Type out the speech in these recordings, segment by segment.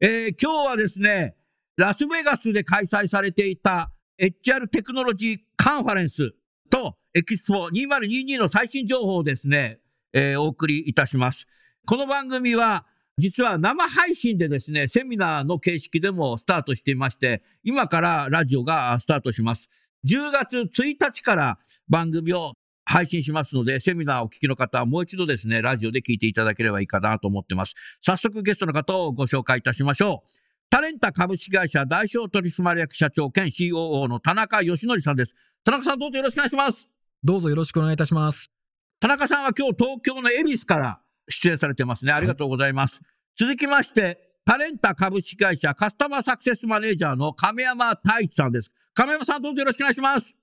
えー、今日はですねラスベガスで開催されていた HR テクノロジーカンファレンスとエキスポ2022の最新情報をですね、えー、お送りいたします。この番組は、実は生配信でですね、セミナーの形式でもスタートしていまして、今からラジオがスタートします。10月1日から番組を配信しますので、セミナーをお聞きの方はもう一度ですね、ラジオで聞いていただければいいかなと思ってます。早速ゲストの方をご紹介いたしましょう。タレンタ株式会社代表取締役社長兼 COO の田中義則さんです。田中さんどうぞよろしくお願いします。どうぞよろしくお願いいたします。田中さんは今日東京の恵比寿から出演されてますね。ありがとうございます。はい、続きまして、タレンタ株式会社カスタマーサクセスマネージャーの亀山太一さんです。亀山さんどうぞよろしくお願いします。よ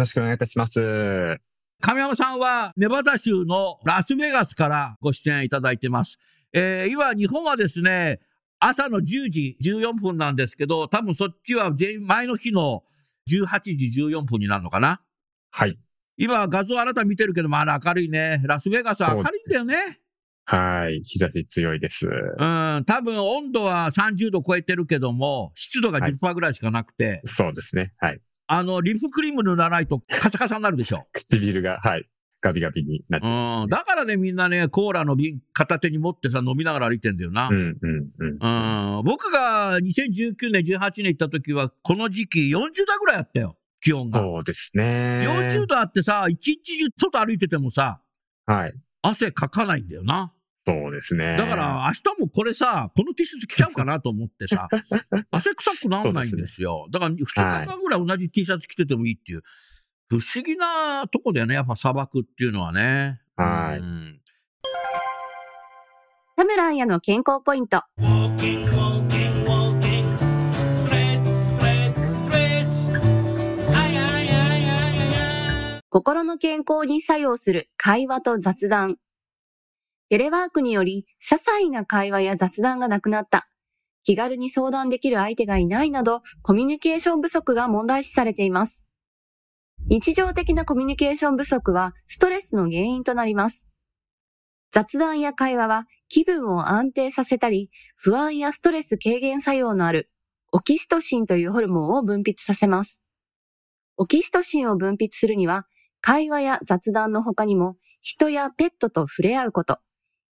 ろしくお願いいたします。亀山さんはネバダ州のラスベガスからご出演いただいてます。えー、今日本はですね、朝の10時14分なんですけど、多分そっちは前の日の18時14分になるのかな？はい。今画像あなた見てるけど、まだ明るいね。ラスベガス明るいんだよね。はい。日差し強いです。うん。多分温度は30度超えてるけども、湿度が10%ぐらいしかなくて、はい。そうですね。はい。あの、リップクリーム塗らないとカサカサになるでしょ。唇が、はい。ガビガビになっちゃう、うん。だからね、みんなね、コーラの瓶片手に持ってさ、飲みながら歩いてんだよな。うん、うん、うん。うん。僕が2019年、18年行った時は、この時期40度ぐらいあったよ。気温が。そうですね。40度あってさ、一日中外歩いててもさ、はい。汗かかないんだよな。そうですね。だから明日もこれさ、この T シャツ着ちゃうかなと思ってさ、汗臭くならないんですよ。すね、だから2日間ぐらい同じ T シャツ着ててもいいっていう。不思議なとこだよね、やっぱ砂漠っていうのはね。はい。田村彩の健康ポイント。心の健康に作用する会話と雑談。テレワークにより、些細な会話や雑談がなくなった。気軽に相談できる相手がいないなど、コミュニケーション不足が問題視されています。日常的なコミュニケーション不足はストレスの原因となります。雑談や会話は気分を安定させたり、不安やストレス軽減作用のあるオキシトシンというホルモンを分泌させます。オキシトシンを分泌するには、会話や雑談の他にも、人やペットと触れ合うこと、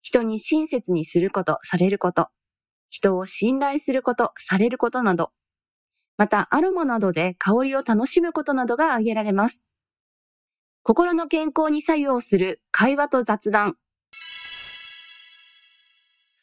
人に親切にすること、されること、人を信頼すること、されることなど、またアロマなどで香りを楽しむことなどが挙げられます。心の健康に作用する会話と雑談。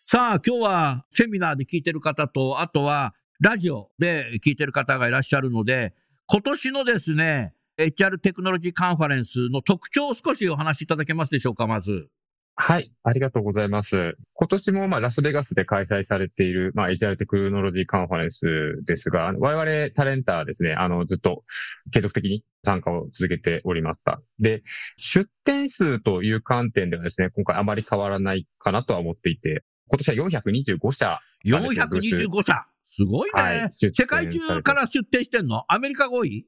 さあ、今日はセミナーで聞いてる方と、あとはラジオで聞いてる方がいらっしゃるので、今年のですね、HR テクノロジーカンファレンスの特徴を少しお話しいただけますでしょうか、まず。はい、ありがとうございます。今年もまあラスベガスで開催されている、まあ、エジャルテクノロジーカンファレンスですが、我々タレンターですね、あの、ずっと継続的に参加を続けておりました。で、出展数という観点ではですね、今回あまり変わらないかなとは思っていて、今年は425社。425社すごいね、はい、世界中から出展してんの？アメリカが多い？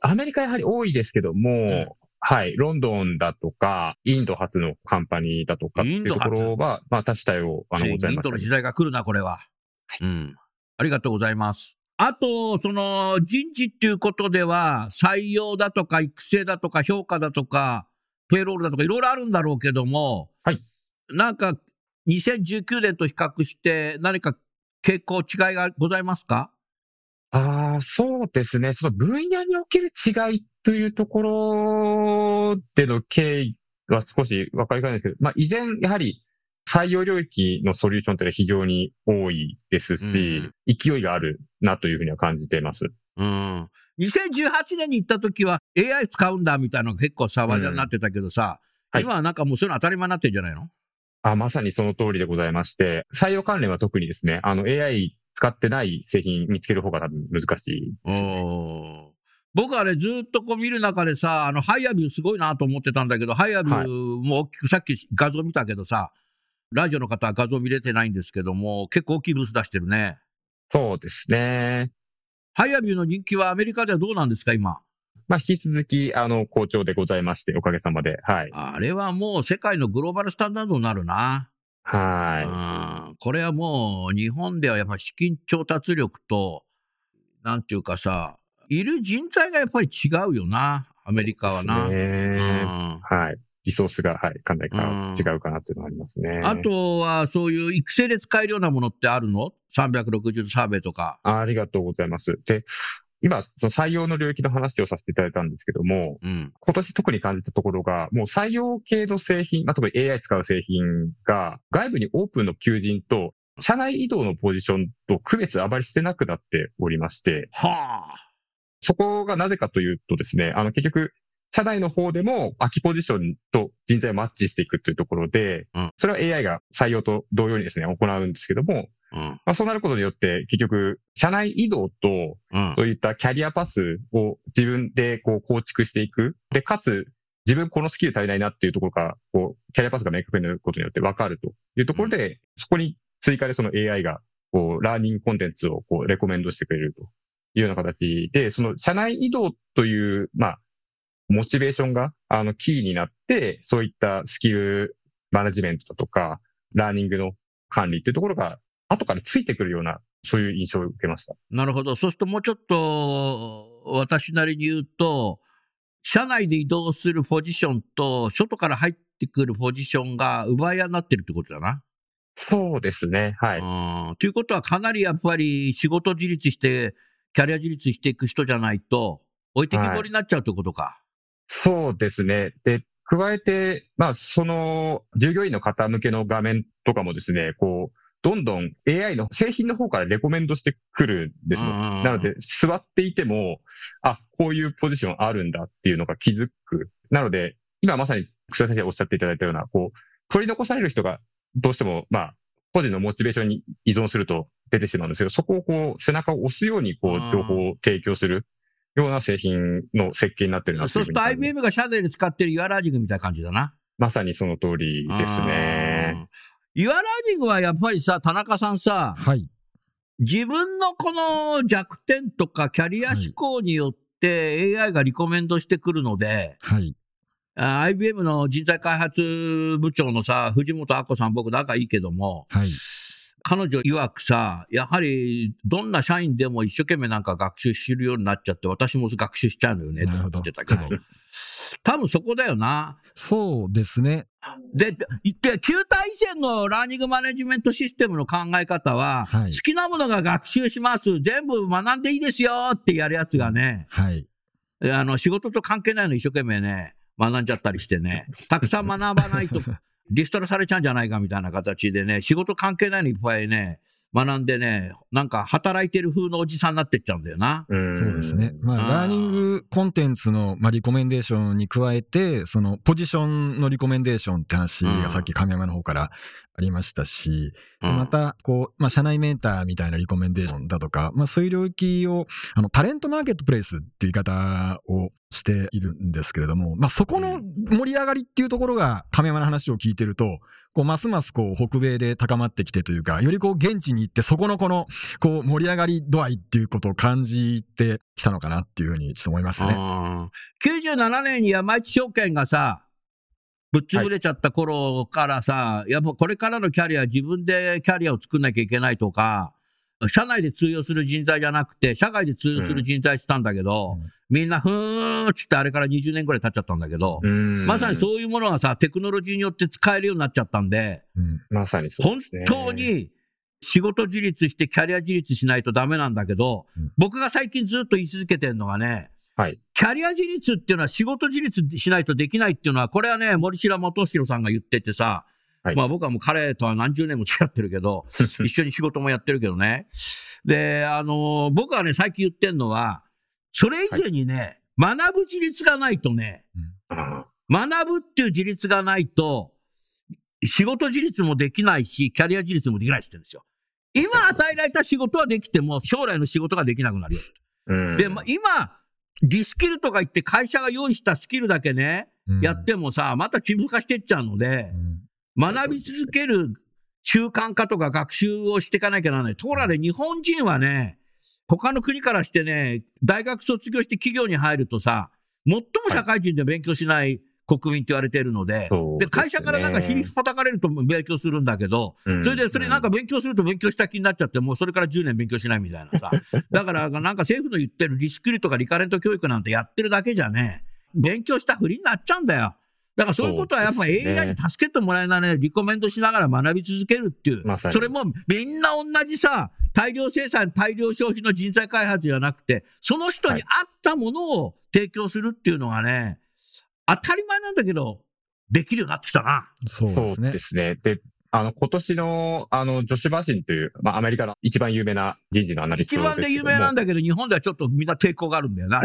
アメリカやはり多いですけども、うんはい。ロンドンだとか、インド初のカンパニーだとかっていうところは、まあ多種多様、あの、ございます。インドの時代が来るな、これは。はい、うん。ありがとうございます。あと、その、人事っていうことでは、採用だとか、育成だとか、評価だとか、ペイロールだとか、いろいろあるんだろうけども、はい。なんか、2019年と比較して、何か傾向、違いがございますか？ああ、そうですね。その分野における違いというところでの経緯は少しわかりかねないですけど、まあ、依然、やはり、採用領域のソリューションって非常に多いですし、勢いがあるなというふうには感じています。うん。2018年に行った時は AI 使うんだみたいなのが結構騒ぎになってたけどさ、はい今はなんかもうそういうの当たり前になってるんじゃないの？あ、まさにその通りでございまして、採用関連は特にですね、あの AI 使ってない製品見つける方が多分難しいですね。僕はね、ずっとこう見る中でさ、あの、 HireVue すごいなと思ってたんだけど、 HireVue も大きく、さっき画像見たけどさ、ラジオの方は画像見れてないんですけども、結構大きいブース出してるね。そうですね。 HireVue の人気はアメリカではどうなんですか、今？まあ、引き続き、あの、好調でございまして、おかげさまで。はい。あれはもう世界のグローバルスタンダードになるな。はうんこれはもう日本ではやっぱ資金調達力と、なんていうかさ、いる人材がやっぱり違うよな、アメリカい。はな。ねうんはい。リソースが、はい、かなり違うかなっていうのはありますね。あとはそういう育成で使えるようなものってあるの ?360 サーベイとか。あ、ありがとうございます。で、今、その採用の領域の話をさせていただいたんですけども、うん。今年特に感じたところが、もう採用系の製品、まあ、特に AI 使う製品が、外部にオープンの求人と、社内移動のポジションと区別あまりしてなくなっておりまして、はあ。そこがなぜかというとですね、あの結局、社内の方でも空きポジションと人材をマッチしていくというところで、うんそれは AI が採用と同様にですね、行うんですけども、うん。まあ、そうなることによって、結局、社内移動と、うん。そういったキャリアパスを自分でこう構築していく。で、かつ、自分このスキル足りないなっていうところが、こう、キャリアパスが明確になることによって分かるというところで、そこに追加でその AI が、こう、ラーニングコンテンツをこう、レコメンドしてくれるというような形で、その社内移動という、まあ、モチベーションが、あの、キーになって、そういったスキルマネジメントだとか、ラーニングの管理っていうところが、後からついてくるような、そういう印象を受けました。なるほど。そうするともうちょっと、私なりに言うと、社内で移動するポジションと、外から入ってくるポジションが奪い合いになってるってことだな。そうですね。はい。うん。ということはかなりやっぱり仕事自立して、キャリア自立していく人じゃないと、置いてきぼりになっちゃうってことか。そうですね。で、加えて、まあ、その、従業員の方向けの画面とかもですね、こう、どんどん AI の製品の方からレコメンドしてくるんですよ。うんなので、座っていても、あ、こういうポジションあるんだっていうのが気づく。なので、今まさに草先生おっしゃっていただいたような、こう、取り残される人がどうしても、まあ、個人のモチベーションに依存すると出てしまうんですけど、そこをこう、背中を押すように、こう情報を提供するような製品の設計になってるなそうすると IBM が社内で使ってる Your Learning みたいな感じだな。まさにその通りですね。うん。Your Learning はやっぱりさ、田中さんさ、はい。自分のこの弱点とかキャリア志向によって AI がリコメンドしてくるので、はい。あ IBM の人材開発部長のさ、藤本明子さん僕仲いいけども、はい。彼女曰くさ、やはりどんな社員でも一生懸命なんか学習するようになっちゃって、私も学習しちゃうのよね、となるほど言ってたけどはい。多分そこだよな。そうですね。で、で、旧体制のラーニングマネジメントシステムの考え方は、はい好きなものが学習します。全部学んでいいですよってやるやつがね、はい。あの、仕事と関係ないの一生懸命ね、学んじゃったりしてね、たくさん学ばないと、リストラされちゃうんじゃないかみたいな形でね、仕事関係ないのいっぱいね、学んでね、なんか働いてる風のおじさんになってっちゃうんだよな。うんそうですね。まあ、あーラーニングコンテンツの、まあ、リコメンデーションに加えて、その、ポジションのリコメンデーションって話がさっき亀山の方からありましたし、うんまた、こう、まあ、社内メンターみたいなリコメンデーションだとか、まあ、そういう領域を、あの、タレントマーケットプレイスっていう言い方をしているんですけれども、まあ、そこの盛り上がりっていうところが、亀山の話を聞いてると、こう、ますますこう、北米で高まってきてというか、よりこう、現地に行って、そこのこの、こう、盛り上がり度合いっていうことを感じてきたのかなっていうふうにちょっと思いましたね。うん97年に山一証券がさ、ぶっ潰れちゃった頃からさ、やっぱこれからのキャリア、自分でキャリアを作んなきゃいけないとか、社内で通用する人材じゃなくて、社外で通用する人材したんだけど、うんみんなふーんっつってあれから20年ぐらい経っちゃったんだけど、うんまさにそういうものがさ、テクノロジーによって使えるようになっちゃったんで、うん。まさにそう本ですね。当に仕事自立してキャリア自立しないとダメなんだけど、うん僕が最近ずっと言い続けてるのがね、はい。キャリア自立っていうのは仕事自立しないとできないっていうのは、これはね、森白元弘さんが言っててさ、はい。まあ僕はもう彼とは何十年も付き合ってるけど、一緒に仕事もやってるけどね。で、あの僕はね、最近言ってるのは、それ以前にね、学ぶ自立がないとね、あ学ぶっていう自立がないと、仕事自立もできないし、キャリア自立もできないって言ってるんですよ。今与えられた仕事はできても、将来の仕事ができなくなるよ。うん。で、ま今、リスキルとか言って会社が用意したスキルだけね、うん。やってもさ、また規模化してっちゃうのでう、ん学び続ける習慣化とか学習をしていかなきゃならない。ところがね、日本人はね、他の国からしてね、大学卒業して企業に入るとさ、最も社会人で勉強しない国民って言われてるので、で、そうで会社からなんか尻叩かれると勉強するんだけど、うんそれでそれなんか勉強すると勉強した気になっちゃって、もうそれから10年勉強しないみたいなさ。だからなんか政府の言ってるリスキルとかリカレント教育なんてやってるだけじゃね、勉強したふりになっちゃうんだよ。だからそういうことはやっぱ AI に助けてもらえながらね、リコメンドしながら学び続けるっていう。まそれもみんな同じさ、大量生産、大量消費の人材開発じゃなくて、その人に合ったものを提供するっていうのがね、当たり前なんだけど、できるようになってきたな。そうですねで。すね。で、あの、今年の、あの、ジョシュ・バーシンという、まあ、アメリカの一番有名な人事のアナリスト一番で有名なんだけど、日本ではちょっとみんな抵抗があるんだよな。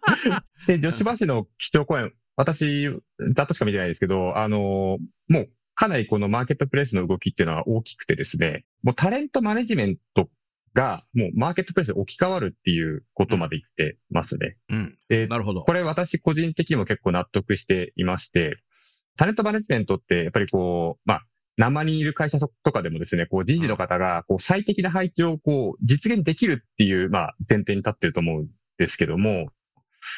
で、女子橋の基調講演、私、ざっとしか見てないですけど、あの、もう、かなりこのマーケットプレイスの動きっていうのは大きくてですね、もうタレントマネジメントが、もうマーケットプレイスで置き換わるっていうことまで言ってますね。うん。で、なるほどこ。れ私個人的にも結構納得していまして、タレントマネジメントってやっぱりこう、まあ、何万人いる会社とかでもですね、こう人事の方がこう最適な配置をこう実現できるっていう、まあ、前提に立ってると思うんですけども、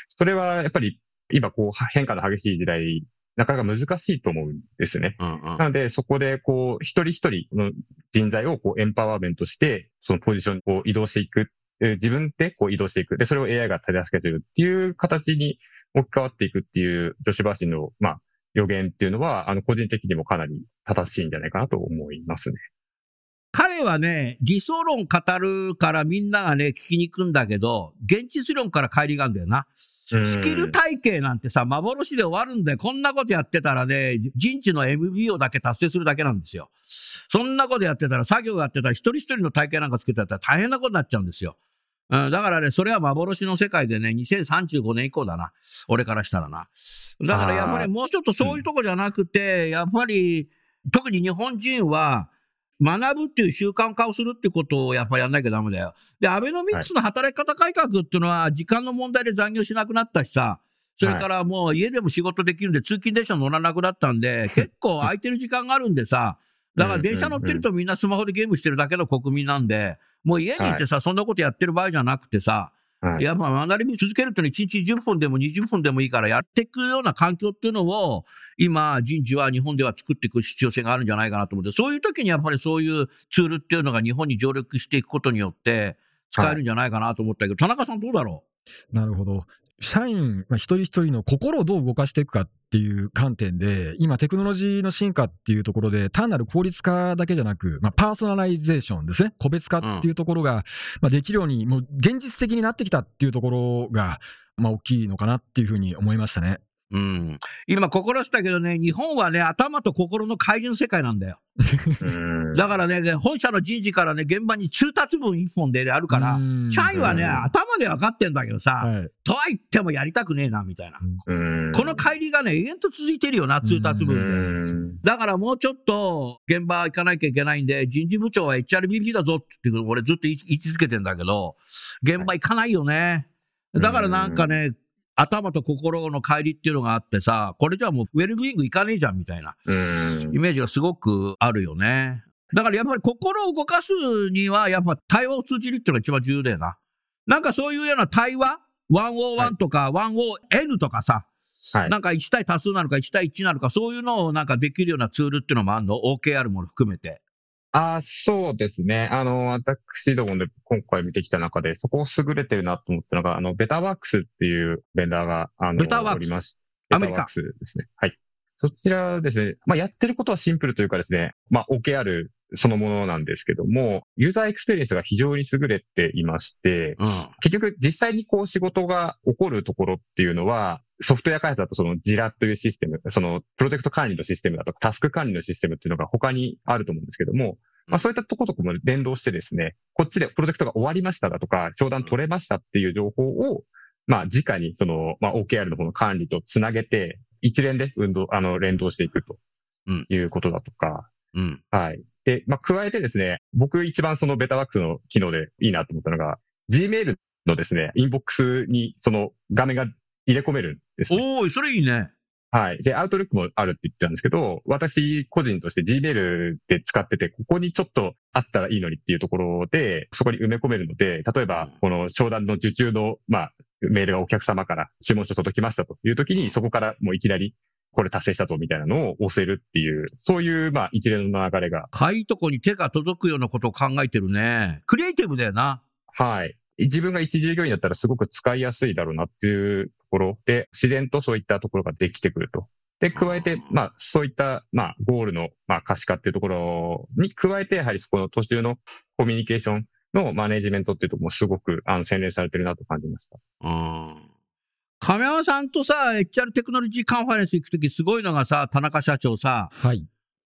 それはやっぱり今こう変化の激しい時代、なかなか難しいと思うんですね。うんうんなので、そこで、こう、一人一人の人材を、こう、エンパワーメントして、そのポジションを移動していく。えー自分で、こう、移動していく。で、それを AI が手助けするっていう形に置き換わっていくっていう、女子バーシンの、まあ、予言っていうのは、あの、個人的にもかなり正しいんじゃないかなと思いますね。彼はね、理想論語るからみんながね、聞きに行くんだけど、現実論から乖離があるんだよな。うんスキル体系なんてさ、幻で終わるんだよ。こんなことやってたらね、人事の MBO だけ達成するだけなんですよ。そんなことやってたら、作業やってたら、一人一人の体系なんかつけてたら大変なことになっちゃうんですよ。うん、だからね、それは幻の世界でね、2035年以降だな。俺からしたらな。だからやっぱりもうちょっとそういうとこじゃなくて、やっぱり、特に日本人は、学ぶっていう習慣化をするってことをやっぱりやんなきゃダメだよ。で、アベノミクスの働き方改革っていうのは、時間の問題で残業しなくなったしさ、それからもう家でも仕事できるんで、通勤電車乗らなくなったんで、結構空いてる時間があるんでさ、だから電車乗ってるとみんなスマホでゲームしてるだけの国民なんで、もう家にいてさ、そんなことやってる場合じゃなくてさ、はい。やっぱ学び続けるってのは1日10分でも20分でもいいからやっていくような環境っていうのを、今、人事は日本では作っていく必要性があるんじゃないかなと思って、そういう時にやっぱりそういうツールっていうのが日本に上陸していくことによって、使えるんじゃないかなと思ったけど、田中さんどうだろなるほど。社員、まあ、一人一人の心をどう動かしていくかっていう観点で、今テクノロジーの進化っていうところで、単なる効率化だけじゃなく、まあ、パーソナライゼーションですね。個別化っていうところが、まあ、できるように、もう現実的になってきたっていうところが、まあ、大きいのかなっていうふうに思いましたね。ううん。今、心したけどね、日本はね、頭と心の乖離の世界なんだよ。うんだからね、本社の人事からね、現場に通達文一本であるから、うん社員はね、うん頭で分かってんだけどさ、はい。とは言ってもやりたくねえな、みたいな。うんこの乖離がね、永遠と続いてるよな、通達う文で。んだからもうちょっと現場行かなきゃいけないんで、人事部長は HRBP だぞって言って俺ずっと言い言い続けてんだけど、現場行かないよね。だからなんかね、頭と心の乖離っていうのがあってさ、これじゃもうウェルビーイング行かねえじゃんみたいなうんイメージがすごくあるよね。だからやっぱり心を動かすには、やっぱ対話を通じるっていうのが一番重要だよな。なんかそういうような対話 ?101 とか 1ON とかさ、はい。なんか1対多数なのか1対1なのか、そういうのをなんかできるようなツールっていうのもあるの ?OKR も含めて。あそうですね。あの、私どもで今回見てきた中で、そこを優れてるなと思ったのが、あの、 Betterworksっていうベンダーが、あの、ベタワークスおりましアメリカ Betterworksですね。はい。そちらですね、まあ、やってることはシンプルというかですね、まあ、OKR そのものなんですけども、ユーザーエクスペリエンスが非常に優れていまして、うん。結局実際にこう仕事が起こるところっていうのは、ソフトウェア開発だとその Jira というシステム、そのプロジェクト管理のシステムだとかタスク管理のシステムっていうのが他にあると思うんですけども、まあそういったところとかも連動してですね、こっちでプロジェクトが終わりましただとか、商談取れましたっていう情報を、まあ直にその、まあ OKR の方の管理とつなげて、一連で運動、あの、連動していくとうんいうことだとか、うん。はい。で、まあ、加えてですね、僕一番そのベタワックスの機能でいいなと思ったのが、Gmail のですね、インボックスにその画面が入れ込めるんですね。おーい、それいいね。はい。で、アウトルックもあるって言ってたんですけど、私個人として Gmail で使ってて、ここにちょっとあったらいいのにっていうところで、そこに埋め込めるので、例えば、この商談の受注の、まあ、メールがお客様から注文書届きましたという時に、そこからもういきなり、これ達成したぞみたいなのを押せるっていう、そういう、まあ、一連の流れがかいとこに手が届くようなことを考えてるね。クリエイティブだよな。はい。自分が一従業員だったらすごく使いやすいだろうなっていうところで、自然とそういったところができてくると。で、加えて、まあ、そういった、まあ、ゴールの、まあ、可視化っていうところに加えて、やはりそこの途中のコミュニケーションのマネジメントっていうところもすごく、あの、洗練されてるなと感じました。うん。亀山さんとさ、HR テクノロジーカンファレンス行くときすごいのがさ、田中社長さ、はい。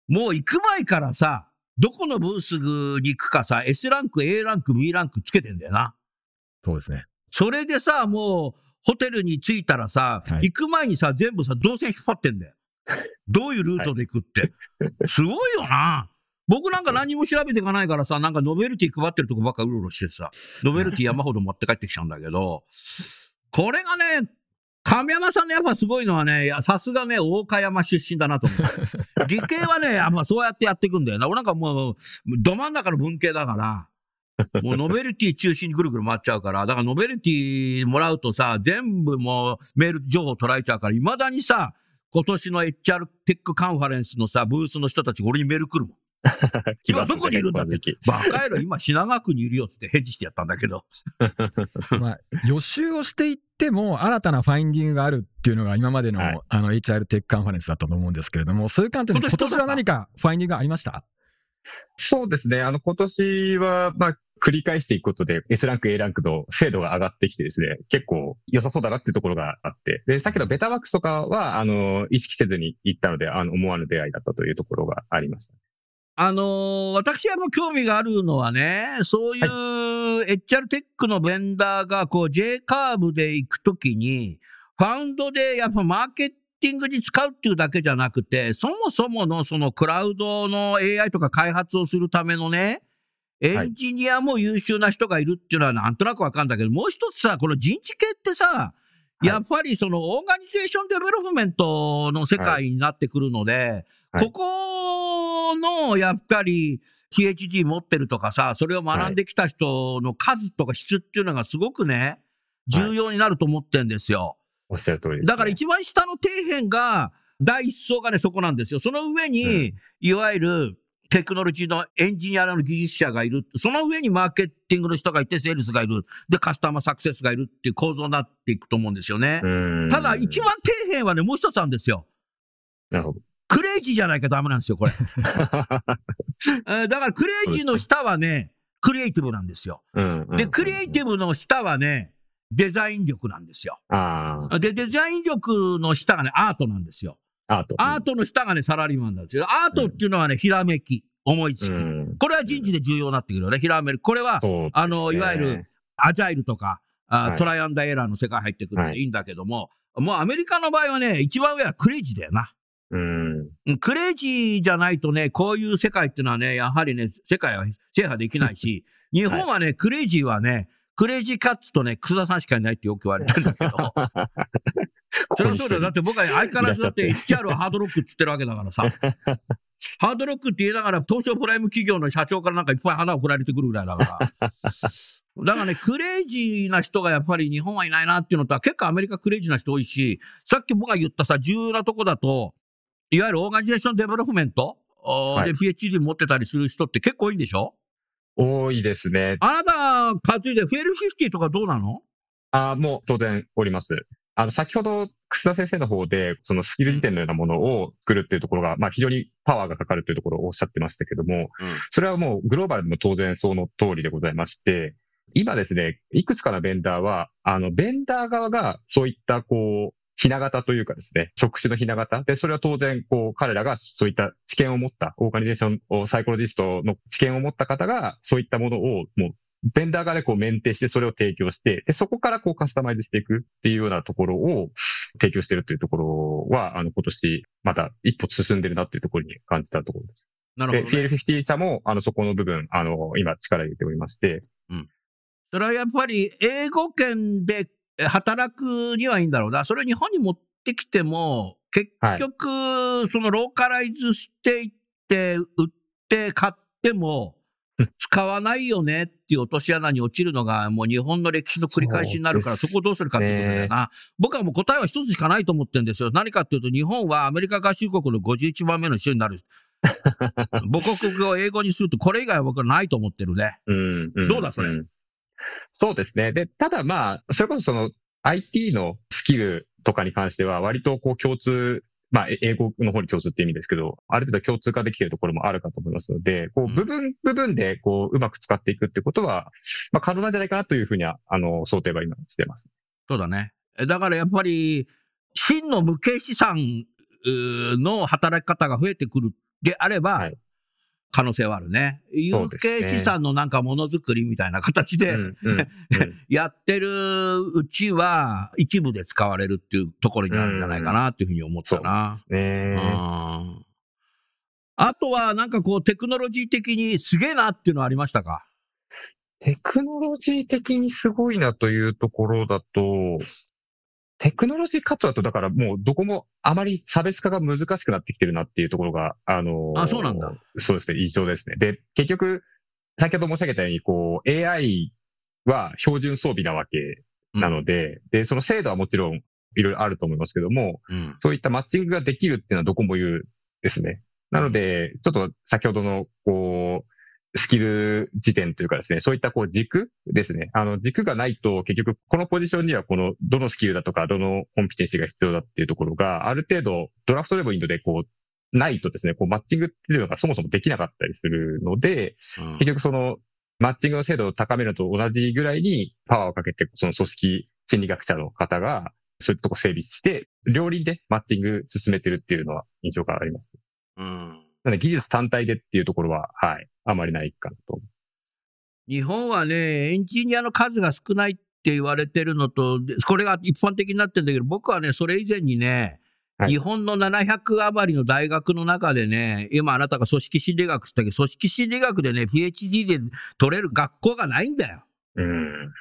もう行く前からさ、どこのブースに行くかさ、S ランク、A ランク、B ランクつけてんだよな。そうですね。それでさ、もう、ホテルに着いたらさ、はい行く前にさ、全部さ、動線引っ張ってんだよ。どういうルートで行くって。すごいよな。僕なんか何も調べていかないからさ、なんかノベルティ配ってるとこばっかうろうろしてさ、ノベルティ山ほど持って帰ってきちゃうんだけど、これがね、亀山さんのやっぱすごいのはね、さすがね、大岡山出身だなと思う。理系はね、やっぱそうやってやっていくんだよな。俺なんかもう、ど真ん中の文系だから、もうノベルティ中心にぐるぐる回っちゃうから、だからノベルティもらうとさ、全部もうメール情報捉えちゃうから、未だにさ、今年の HR テックカンファレンスのさ、ブースの人たちが俺にメール来るもん。今どこにいるんだって。バカ野郎、今品川区にいるよって返事してやったんだけど。まあ、予習をしていっても、新たな finding があるっていうのが今までの、はい。あの、HR テックカンファレンスだったと思うんですけれども、そういう観点で今年今年は何か finding がありました？そうですね。あの、今年は、まあ、繰り返していくことで、S ランク、A ランクの精度が上がってきてですね、結構良さそうだなっていうところがあって、で、さっきの Betterworks とかは、あの、意識せずに行ったので、あの、思わぬ出会いだったというところがありました。あのー私はもう興味があるのはね、そういう HR テックのベンダーがこう J カーブで行くときに、ファウンドでやっぱマーケティングに使うっていうだけじゃなくて、そもそものそのクラウドの AI とか開発をするためのね、エンジニアも優秀な人がいるっていうのはなんとなくわかんだけど、もう一つさ、この人事系ってさ、い。やっぱりその organization development の世界になってくるので、はい。ここのやっぱり PhD 持ってるとかさ、それを学んできた人の数とか質っていうのがすごくね、重要になると思ってんですよ。おっしゃる通りです、ね。だから一番下の底辺が、第一層がね、そこなんですよ。その上に、うんいわゆるテクノロジーのエンジニアの技術者がいる。その上にマーケティングの人がいて、セールスがいる。で、カスタマーサクセスがいるっていう構造になっていくと思うんですよね。うんただ、一番底辺はね、もう一つあるんですよ。なるほど。クレイジーじゃないかダメなんですよ、これ。え ーだから、クレイジーの下はね、クリエイティブなんですよ。うんで、クリエイティブの下はね、デザイン力なんですよ。で、デザイン力の下がね、アートなんですよ。アート。アートの下がね、サラリーマンなんですよ。アートっていうのはね、ひらめき、思いつき。うんこれは人事で重要になってくるよね、ひらめき。これは、ねあの、いわゆる、アジャイルとか、あはいトライアンダーエラーの世界入ってくるんはいでいいんだけども、もうアメリカの場合はね、一番上はクレイジーだよな。うん。うんクレイジーじゃないとね、こういう世界っていうのはね、やはりね、世界は制覇できないし、日本はね、クレイジーはね、クレイジーキャッツとね、楠田さんしかいないってよく言われてるんだけど、それはそうだよ。だって僕は相変わらずだって HR はハードロックって言ってるわけだからさ。ハードロックって言いながら、東証プライム企業の社長からなんかいっぱい花送られてくるぐらいだから。だからね、クレイジーな人がやっぱり日本はいないなっていうのとは結構アメリカクレイジーな人多いし、さっき僕が言ったさ、重要なとこだと、いわゆる organization development で PhD 持ってたりする人って結構多いんでしょ？多いですね。あなた担いでフェルフィフティとかどうなの？あもう当然おります。あの、先ほど楠田先生の方で、そのスキル辞典のようなものを作るっていうところが、まあ非常にパワーがかかるというところをおっしゃってましたけども、それはもうグローバルでも当然その通りでございまして、今ですね、いくつかのベンダーは、あの、ベンダー側がそういったこう、ひな形というかですね、職種のひな形。で、それは当然、こう、彼らがそういった知見を持った、 organization、psychologist の知見を持った方が、そういったものを、もう、ベンダー側でこうメンテしてそれを提供して、で、そこからこうカスタマイズしていくっていうようなところを提供しているというところは、あの、今年、また一歩進んでるなっていうところに感じたところです。なるほど、ね。で、PL50 社も、あの、そこの部分、あの、今力入れておりまして。うん。それはやっぱり、英語圏で働くにはいいんだろうな。それを日本に持ってきても、結局、はい、そのローカライズしていって、売って買っても、使わないよねっていう落とし穴に落ちるのがもう日本の歴史の繰り返しになるから、そこをどうするかってことだよな。僕はもう答えは一つしかないと思ってるんですよ。何かっていうと、日本はアメリカ合衆国の51番目の人になる。母国語を英語にすると、これ以外は僕はないと思ってるね。うん、うん、どうだ、それ、うん。そうですね。で、ただまあ、それこそその IT のスキルとかに関しては、割とこう共通まあ、英語の方に共通って意味ですけど、ある程度共通化できているところもあるかと思いますので、こう、部分、部分で、こう、うまく使っていくってことは、まあ、可能なんじゃないかなというふうには、あの、想定は今してます。そうだね。だからやっぱり、真の無形資産の働き方が増えてくるであれば、はい、可能性はあるね。有形資産のなんかものづくりみたいな形で、やってるうちは一部で使われるっていうところになるんじゃないかなっていうふうに思ったな。うん、あとはなんかこうテクノロジー的にすげえなっていうのはありましたか？テクノロジー的にすごいなというところだと、テクノロジーカットだと、だからもうどこもあまり差別化が難しくなってきてるなっていうところが、あのー、あ、そうなんだ。そうですね、印象ですね。で、結局、先ほど申し上げたように、こう、AI は標準装備なわけなので、うん、で、その精度はもちろんいろいろあると思いますけども、うん、そういったマッチングができるっていうのはどこも言うですね。なので、ちょっと先ほどの、こう、スキル時点というかですね、そういったこう軸ですね。あの軸がないと結局このポジションにはこのどのスキルだとかどのコンピテンシーが必要だっていうところがある程度ドラフトでもいいのでこうないとですね、こうマッチングっていうのがそもそもできなかったりするので、うん、結局そのマッチングの精度を高めるのと同じぐらいにパワーをかけてその組織心理学者の方がそういうとこ整備して、両輪でマッチング進めてるっていうのは印象があります。うん。なので技術単体でっていうところは、はい、あまりないかと。日本はね、エンジニアの数が少ないって言われてるのと、これが一般的になってるんだけど、僕はね、それ以前にね、はい、日本の700余りの大学の中でね、今あなたが組織心理学って言ったけど、組織心理学でね、PhD で取れる学校がないんだよ。うん。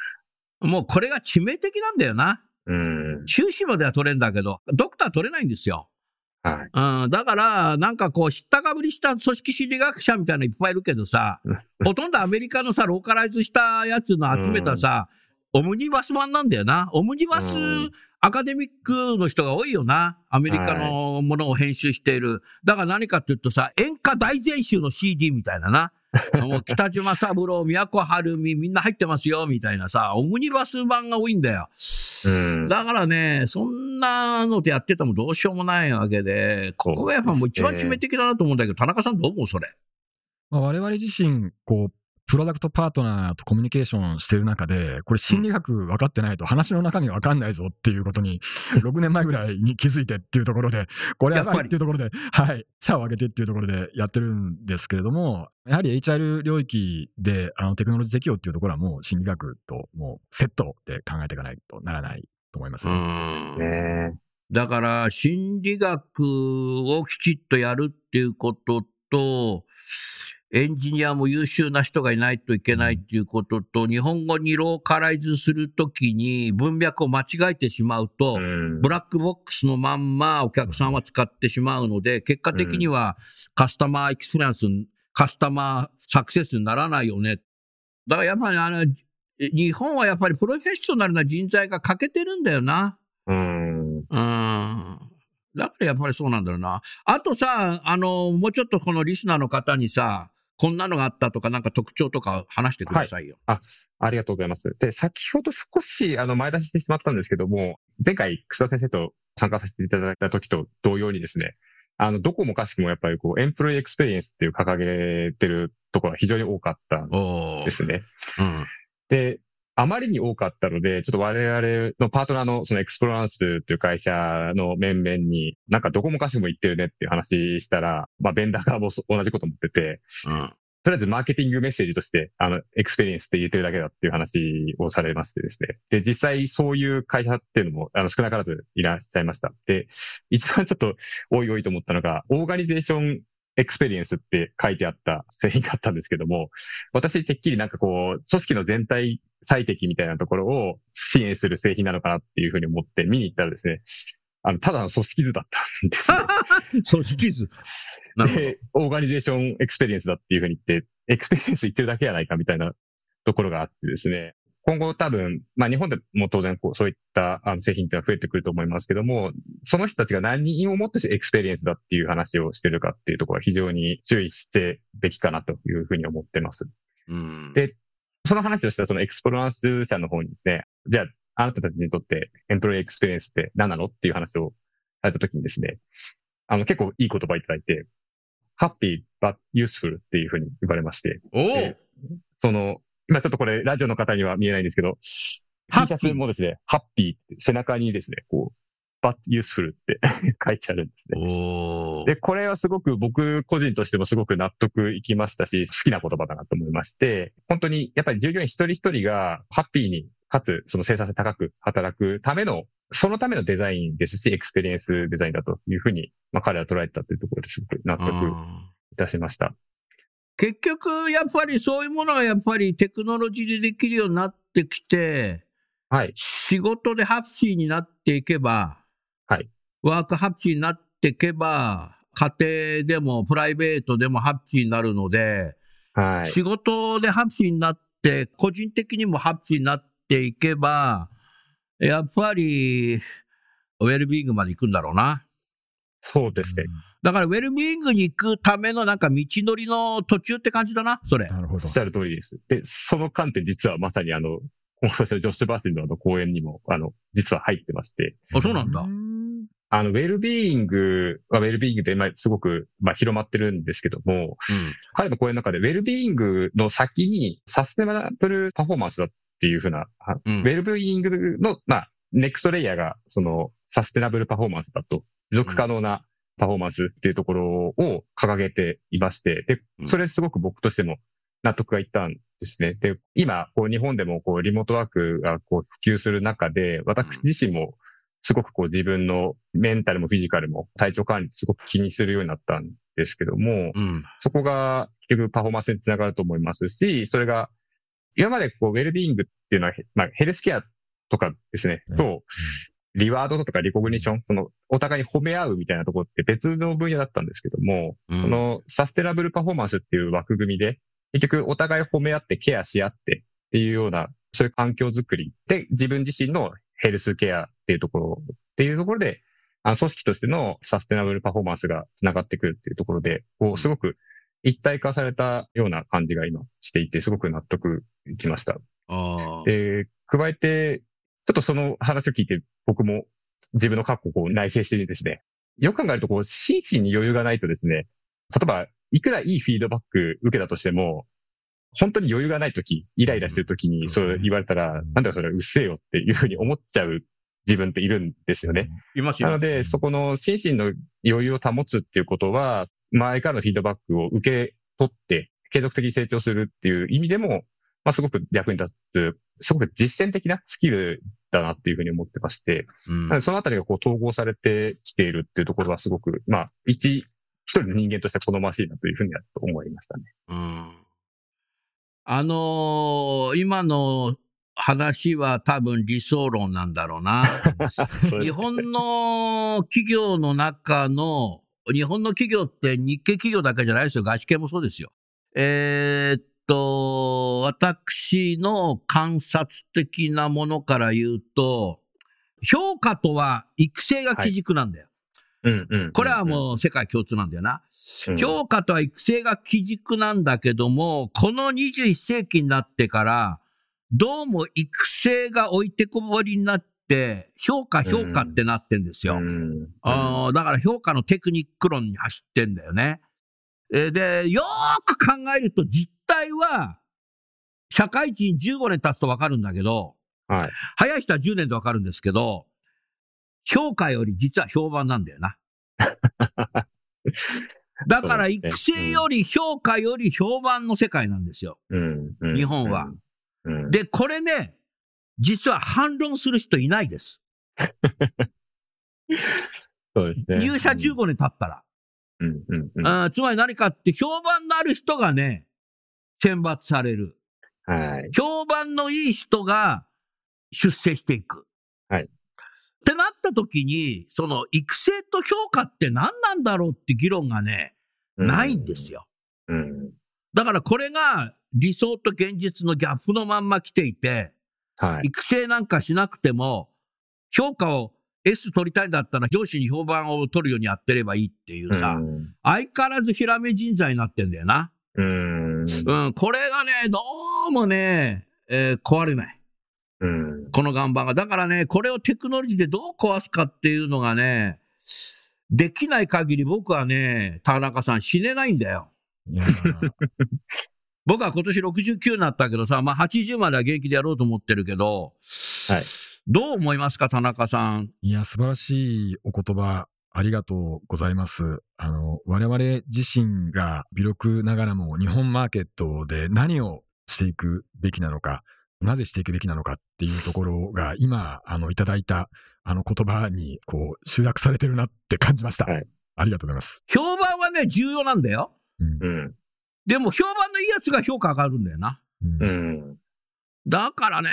もうこれが致命的なんだよな。うん。修士までは取れんだけど、ドクター取れないんですよ。はい。うん、だから、なんかこう、知ったかぶりした組織心理学者みたいなのいっぱいいるけどさ、ほとんどアメリカのさ、ローカライズしたやつの集めたさ、うん、オムニバス版なんだよな。オムニバスアカデミックの人が多いよな。アメリカのものを編集している。だから何かっていうとさ、演歌大全集の CD みたいなな。もう北島三郎、宮古晴美、みんな入ってますよ、みたいなさ、オムニバス版が多いんだよ。うん、だからね、そんなのでやっててもどうしようもないわけで、ここがやっぱもう一番致命的だなと思うんだけど、田中さんどう思うそれ？まあ、我々自身、こう、プロダクトパートナーとコミュニケーションしてる中で、これ心理学分かってないと話の中身分かんないぞっていうことに、6年前ぐらいに気づいてっていうところで、これやばいっていうところで、はい、社を上げてっていうところでやってるんですけれども、やはり HR 領域であのテクノロジー適用っていうところはもう心理学ともうセットで考えていかないとならないと思いますね。だから、心理学をきちっとやるっていうことと、エンジニアも優秀な人がいないといけないっていうことと、日本語にローカライズするときに文脈を間違えてしまうと、ブラックボックスのまんまお客さんは使ってしまうので、結果的にはカスタマーエクスペリエンス、カスタマーサクセスにならないよね。だからやっぱりあの、日本はやっぱりプロフェッショナルな人材が欠けてるんだよな。うん。うん。だからやっぱりそうなんだろうな。あとさ、あの、もうちょっとこのリスナーの方にさ、こんなのがあったとか、なんか特徴とか話してくださいよ。ありがとうございます。で、先ほど少し、あの、前出ししてしまったんですけども、前回、楠田先生と参加させていただいた時と同様にですね、あの、どこもかしくもやっぱりこう、 employee experience っていう掲げてるところが非常に多かったんですね。うん。で、あまりに多かったので、ちょっと我々のパートナーのその Explorance という会社の面々に、なんかどこもかしこも言ってるねっていう話したら、まあ、ベンダー側もそ同じこと思ってて、うん。とりあえずマーケティングメッセージとして、あの、 experience って言ってるだけだっていう話をされましてですね。で、実際そういう会社っていうのも、あの、少なからずいらっしゃいました。で、一番ちょっと、おいおいと思ったのが、 organization experience って書いてあった製品があったんですけども、私、てっきりなんかこう、組織の全体最適みたいなところを支援する製品なのかなっていうふうに思って見に行ったらですね、あの、ただの組織図だったんですね。組織図。で、 organization experience だっていうふうに言って、 experience 言ってるだけやないかみたいなところがあってですね。今後多分、まあ日本でも当然こうそういったあの製品ってのは増えてくると思いますけども、その人たちが何をもってして experience だっていう話をしてるかっていうところは非常に注意してべきかなというふうに思ってます。うん。でその話としてはその Explorance 社の方にですね、じゃああなたたちにとって employee experience って何なのっていう話をされたときにですね、あの結構いい言葉いただいて、happy but useful っていうふうに言われまして、その、今ちょっとこれラジオの方には見えないんですけど、ハ T シャツもですね、ハッピーって背中にですね、こう、but useful って 書いてあるんですね。で、これはすごく僕個人としてもすごく納得いきましたし、好きな言葉だなと思いまして、本当にやっぱり従業員一人一人がハッピーに、かつその生産性高く働くための、そのためのデザインですし、 experience design だというふうに、まあ彼は捉えてたというところですごく納得いうんたしました。結局、やっぱりそういうものがやっぱりテクノロジーでできるようになってきて、はい。仕事でハッピーになっていけば、はい。ワークハッピーになっていけば、家庭でもプライベートでもハッピーになるので、はい。仕事でハッピーになって、個人的にもハッピーになっていけば、やっぱり、ウェルビーイングまで行くんだろうな。そうですね。だから、ウェルビーイングに行くためのなんか道のりの途中って感じだな、それ。なるほどおっ。しゃる通りです。で、その観点実はまさにあの、今年のジョッシュ・バースリーのあの講演にも、あの、実は入ってまして、あ、そうなんだ。うんあの、ウェルビーイングはウェルビーイングで今すごく、まあ、広まってるんですけども、彼の講演の中でウェルビーイングの先に sustainable performance だっていうふうな、あうんウェルビーイングの、まあ、 next layer が、その、 sustainable performance だと、持続可能なパフォーマンスっていうところを掲げていまして、でう、んそれすごく僕としても納得がいったんですね。で、今、こう、日本でもこう、リモートワークがこう、普及する中で、私自身も、すごくこう自分のメンタルもフィジカルも体調管理すごく気にするようになったんですけども、うん。そこが結局パフォーマンスにつながると思いますし、それが、今までこう、ウェルビーイングっていうのは、まあ、ヘルスケアとかですね、うんと、リワードとかリコグニション、その、お互いに褒め合うみたいなところって別の分野だったんですけども、うん。このサステナブルパフォーマンスっていう枠組みで、結局お互い褒め合ってケアし合ってっていうような、そういう環境づくりで自分自身のヘルスケアっていうところっていうところで、あの組織としてのサステナブルパフォーマンスが繋がってくるっていうところで、こう、すごく一体化されたような感じが今していて、すごく納得いきました。で、加えて、ちょっとその話を聞いて、僕も自分の過去をこう内省してですね、よく考えると、こう、心身に余裕がないとですね、例えば、いくらいいフィードバック受けたとしても、本当に余裕がないとき、イライラしてるときに、うん。そう言われたら、なんだよそれ、うっせえよっていうふうに思っちゃう自分っているんですよね。いますよ。なので、そこの心身の余裕を保つっていうことは、周りからのフィードバックを受け取って、継続的に成長するっていう意味でも、まあ、すごく役に立つ、すごく実践的なスキルだなっていうふうに思ってまして、うんそのあたりがこう統合されてきているっていうところはすごく、まあ、一、一人の人間として好ましいなというふうには思いましたね。うんあのー今の話は多分理想論なんだろうな。日本の企業の中の、日本の企業って日系企業だけじゃないですよ。外資系もそうですよ。えーっと、私の観察的なものから言うと、評価とは育成が基軸なんだよ。これはもう世界共通なんだよな。うん、評価とは育成が基軸なんだけども、この21世紀になってから、どうも育成が置いてこぼりになって、評価評価ってなってんですよ。うん。あーだから評価のテクニック論に走ってんだよね。えーで、よーく考えると実態は、社会人15年経つとわかるんだけど、はい。早い人は10年でわかるんですけど、評価より実は評判なんだよな。だから育成より評価より評判の世界なんですよ。うん。うん日本は。うん。で、これね、実は反論する人いないです。そうですね。入社15年経ったら。うん。つまり何かって評判のある人がね、選抜される。はい。評判のいい人が出世していく。はいってなった時に、その育成と評価って何なんだろうって議論がね、ないんですよ。うん。だからこれが理想と現実のギャップのまんま来ていて、はい。育成なんかしなくても、評価を S 取りたいんだったら上司に評判を取るようにやってればいいっていうさ、うん相変わらずひらめ人材になってんだよな。うん。うん、これがね、どうもね、えー壊れない。うん。この岩盤が。だからね、これをテクノロジーでどう壊すかっていうのがね、できない限り僕はね、田中さん死ねないんだよ。僕は今年69になったけどさ、まあ80までは元気でやろうと思ってるけど、はい。どう思いますか、田中さん？いや、素晴らしいお言葉、ありがとうございます。あの、我々自身が微力ながらも日本マーケットで何をしていくべきなのか、なぜしていくべきなのかっていうところが今、あの、いただいたあの言葉にこう集約されてるなって感じました。はいありがとうございます。評判はね、重要なんだよ。うんうん。でも評判のいいやつが評価上がるんだよな。うんうん。だからね、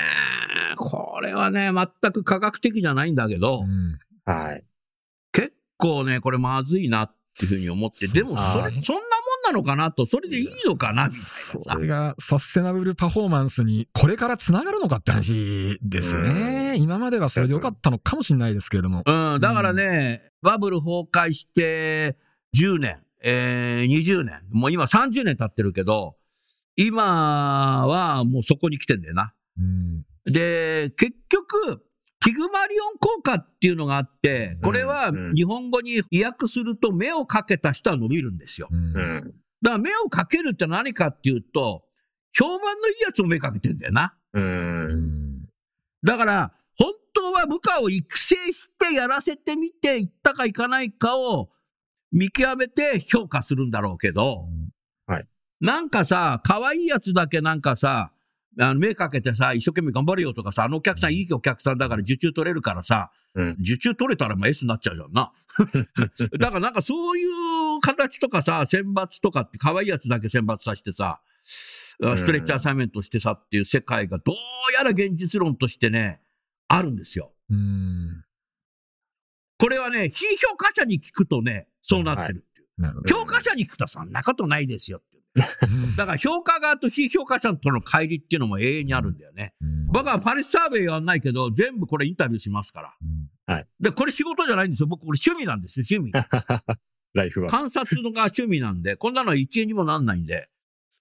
これはね、全く科学的じゃないんだけど、うんはい。結構ね、これまずいなっていうふうに思って、でもそれ、そんなはいもんなのかなと、それでいいのかなみたいなそさ。れがサステナブルパフォーマンスにこれからつながるのかって話ですよね。今まではそれでよかったのかもしれないですけれども。うん、だからね、バブル崩壊して10年、えー、20年、もう今30年経ってるけど、今はもうそこに来てんだよな。うんで、結局、ピグマリオン効果っていうのがあって、これはうん。日本語に訳すると目をかけた人は伸びるんですよ。だから目をかけるって何かっていうと、評判のいいやつを目かけてんだよな。だから、本当は部下を育成してやらせてみて、いったかいかないかを見極めて評価するんだろうけど、なんかさ、可愛いやつだけなんかさ、あの目かけてさ、一生懸命頑張れよとかさ、あのお客さんいいお客さんだから受注取れるからさ、うん。受注取れたらもう S になっちゃうじゃんな。だからなんかそういう形とかさ、選抜とかって可愛いやつだけ選抜させてさ、ストレッチアサイメントしてさっていう世界がどうやら現実論としてね、あるんですよ。うんこれはね、非評価者に聞くとね、そうなってるっていう。なるほど。評価者に聞くとそんなことないですよって。だから評価側と非評価者との乖離っていうのも永遠にあるんだよね。うん僕はパリスサーベイやんないけど、全部これインタビューしますから。うんで、これ仕事じゃないんですよ。僕これ趣味なんですよ、趣味。ライフは。観察のが趣味なんで、こんなのは一円にもなんないんで。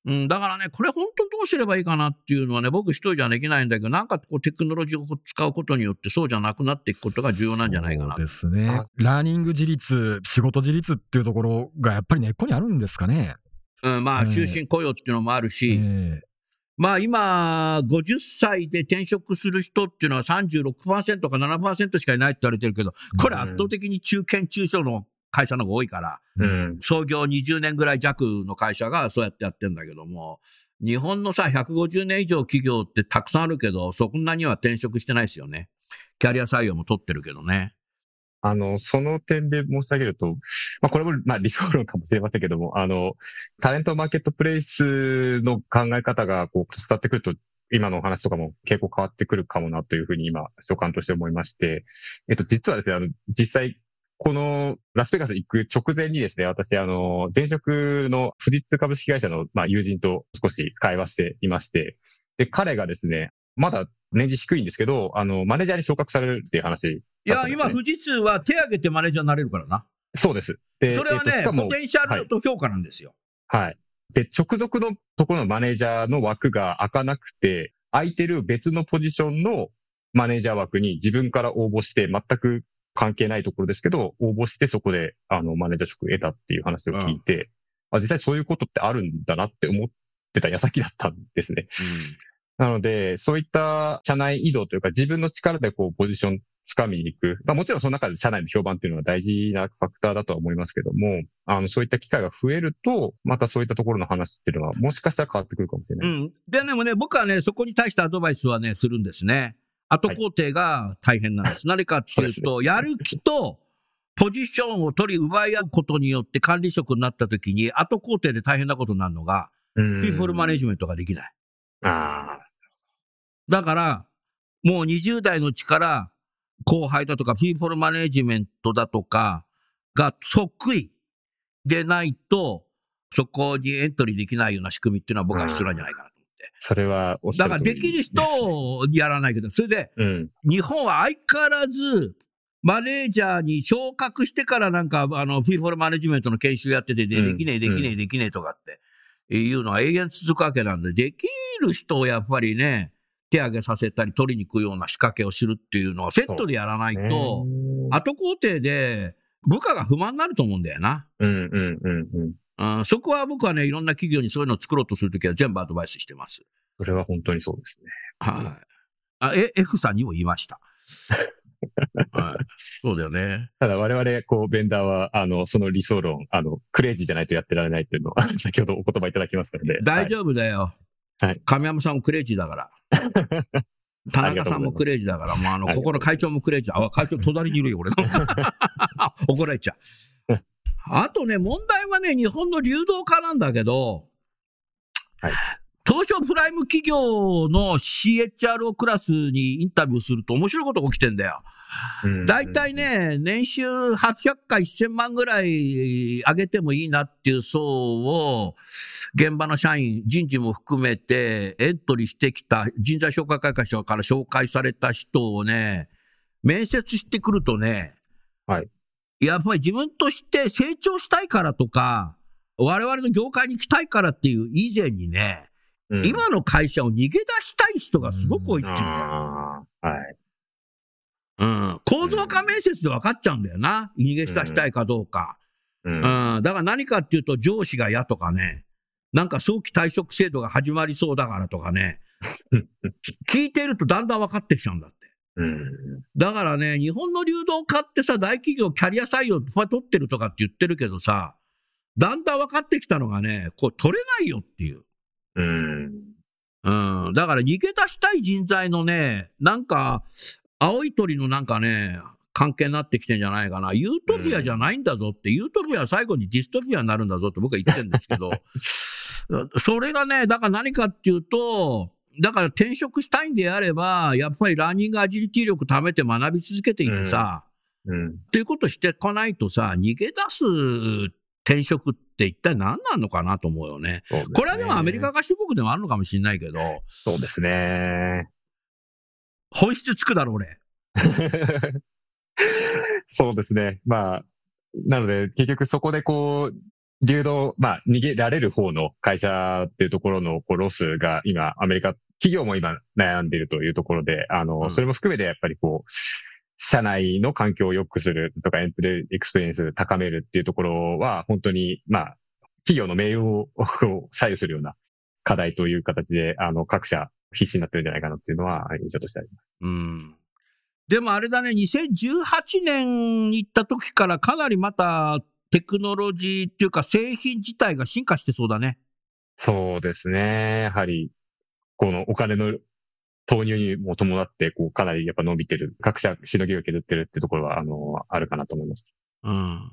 うん、だからね、これ本当にどうすればいいかなっていうのはね、僕一人じゃできないんだけど、なんかこうテクノロジーを使うことによってそうじゃなくなっていくことが重要なんじゃないかなそう。ですねあ。ラーニング自立、仕事自立っていうところがやっぱり根っこにあるんですかね。うん、まあ、ええ終身雇用っていうのもあるし、えまあ今、50歳で転職する人っていうのは36%か7%しかいないって言われてるけど、これ圧倒的に中堅中小の会社の方が多いから、うん。創業20年ぐらい弱の会社がそうやってやってんだけども、日本のさ、150年以上企業ってたくさんあるけど、そんなには転職してないですよね。キャリア採用も取ってるけどね。あの、その点で申し上げると、まあ、これも、まあ、理想論かもしれませんけども、あの、タレントマーケットプレイスの考え方が、こう、伝わってくると、今のお話とかも結構変わってくるかもなというふうに今、所感として思いまして、えっと、実はですね、あの、実際、このラスベガス行く直前にですね、私、あの、前職の富士通株式会社の、まあ、友人と少し会話していまして、で、彼がですね、まだ年次低いんですけど、あの、マネージャーに昇格されるっていう話や、今、富士通は手挙げてマネージャーになれるからな。そうです。でそれはね、えっポテンシャルと評価なんですよ。はい。で、直属のところのマネージャーの枠が開かなくて、空いてる別のポジションのマネージャー枠に自分から応募して、全く関係ないところですけど、応募してそこで、あの、マネージャー職得たっていう話を聞いて、あ、実際そういうことってあるんだなって思ってた矢先だったんですね。なので、そういった社内移動というか、自分の力でこう、ポジション掴みに行く。まあもちろんその中で社内の評判っていうのは大事なファクターだとは思いますけども、あの、そういった機会が増えると、またそういったところの話っていうのは、もしかしたら変わってくるかもしれない。うん。で、でもね、僕はね、そこに対してアドバイスはね、するんですね。後工程が大変なんです。何かっていうと、やる気と、ポジションを取り奪い合うことによって管理職になった時に、後工程で大変なことになるのが、うんピープルマネジメントができない。あだから、もう20代のうちから、後輩だとか、ピープルマネジメントだとか、が得意でないと、そこにエントリーできないような仕組みっていうのは僕は必要なんじゃないかなと思って。あ、それはおっしゃだからできる人をやらないけど、それで、うん。日本は相変わらず、マネージャーに昇格してからなんか、あの、フィーフォルマネジメントの研修やってて、できねえ、できねえ、できねえとかって、いうのは永遠続くわけなんで、できる人をやっぱりね、手上げさせたり取りに行くような仕掛けをするっていうのはセットでやらないと、後工程で部下が不満になると思うんだよな。うんうんうんうん。うん、そこは僕はね、いろんな企業にそういうのを作ろうとするときは全部アドバイスしてます。それは本当にそうですね。はい。あ、え、F さんにも言いました。はい。そうだよね。ただ我々、こう、ベンダーは、あの、その理想論、あの、クレイジーじゃないとやってられないっていうのを、先ほどお言葉いただきましたので。大丈夫だよ。はい亀山さんもクレイジーだから。田中さんもクレイジーだから、もうあの、ここの会長もクレイジー。あ、会長隣にいるよ、俺の。怒られちゃう。あとね、問題はね、日本の流動化なんだけど、はい東証プライム企業の CHRO クラスにインタビューすると面白いことが起きてんだよ。うん大体、ね、年収800回1000万ぐらい上げてもいいなっていう層を、現場の社員、人事も含めてエントリーしてきた人材紹介会社から紹介された人をね、面接してくるとね、はい。やっぱり自分として成長したいからとか、我々の業界に来たいからっていう以前にね、うん今の会社を逃げ出したい人がすごく多いっていうんだよ。はい。うん。構造化面接で分かっちゃうんだよな。逃げ出したいかどうか。うんうん。だから何かっていうと上司が嫌とかね。なんか早期退職制度が始まりそうだからとかね。聞いてるとだんだん分かってきちゃうんだって。うん。だからね、日本の流動化ってさ、大企業キャリア採用取ってるとかって言ってるけどさ、だんだん分かってきたのがね、こう取れないよっていう。うん。うん。だから逃げ出したい人材のね、なんか、青い鳥のなんかね、関係になってきてんじゃないかな。ユートピアじゃないんだぞって、ユートピアは最後にディストピアになるんだぞって僕は言ってるんですけど、それがね、だから何かっていうと、だから転職したいんであれば、やっぱりラーニングアジリティ力貯めて学び続けていてさ、うん。っていうことしてこないとさ、逃げ出す転職って一体何なのかなと思うよね。ねこれはでもアメリカ合衆国でもあるのかもしれないけど、そうですね。本質つくだろ、俺。そうですね。まあ、なので、結局そこでこう、流動、まあ、逃げられる方の会社っていうところのこうロスが今、アメリカ、企業も今悩んでいるというところで、あの、うんそれも含めてやっぱりこう、社内の環境を良くするとか、 employee experience 高めるっていうところは、本当に、まあ、企業の命運を左右するような課題という形で、あの、各社必死になってるんじゃないかなっていうのは印象としてあります。うん。でもあれだね、2018年に行った時からかなりまたテクノロジーっていうか製品自体が進化してそうだね。そうですね。やはり、このお金の投入にも伴って、こう、かなりやっぱ伸びてる。各社しのぎを削ってるってところは、あの、あるかなと思います。うん。